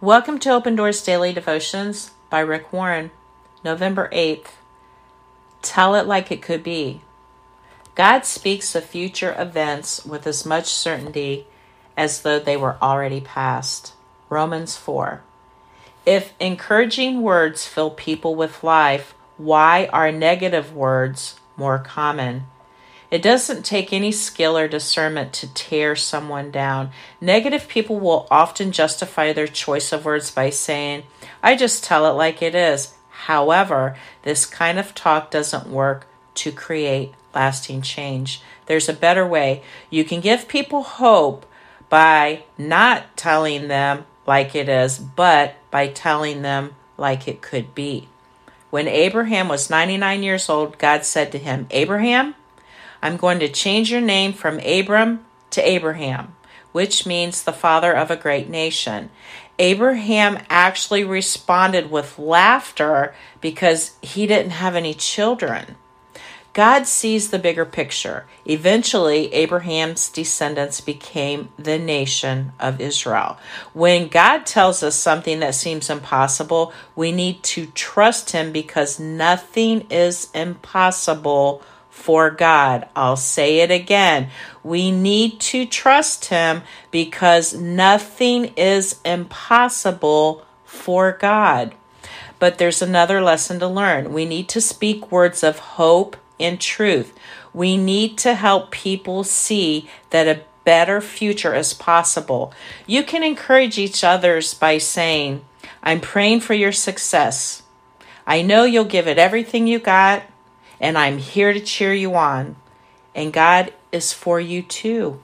Welcome to Open Doors Daily Devotions by Rick Warren, November 8th. Tell it like it could be. God speaks of future events with as much certainty as though they were already past. Romans 4. If encouraging words fill people with life, why are negative words more common? It doesn't take any skill or discernment to tear someone down. Negative people will often justify their choice of words by saying, I just tell it like it is. However, this kind of talk doesn't work to create lasting change. There's a better way. You can give people hope by not telling them like it is, but by telling them like it could be. When Abraham was 99 years old, God said to him, Abraham, I'm going to change your name from Abram to Abraham, which means the father of a great nation. Abraham actually responded with laughter because he didn't have any children. God sees the bigger picture. Eventually, Abraham's descendants became the nation of Israel. When God tells us something that seems impossible, we need to trust Him because nothing is impossible for God. I'll say it again. We need to trust Him because nothing is impossible for God. But there's another lesson to learn. We need to speak words of hope and truth. We need to help people see that a better future is possible. You can encourage each others by saying, I'm praying for your success. I know you'll give it everything you got and I'm here to cheer you on. And God is for you too.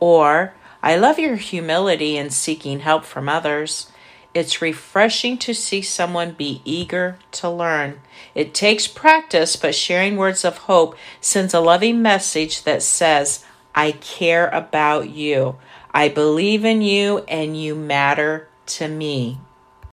Or, I love your humility in seeking help from others. It's refreshing to see someone be eager to learn. It takes practice, but sharing words of hope sends a loving message that says, I care about you. I believe in you and you matter to me.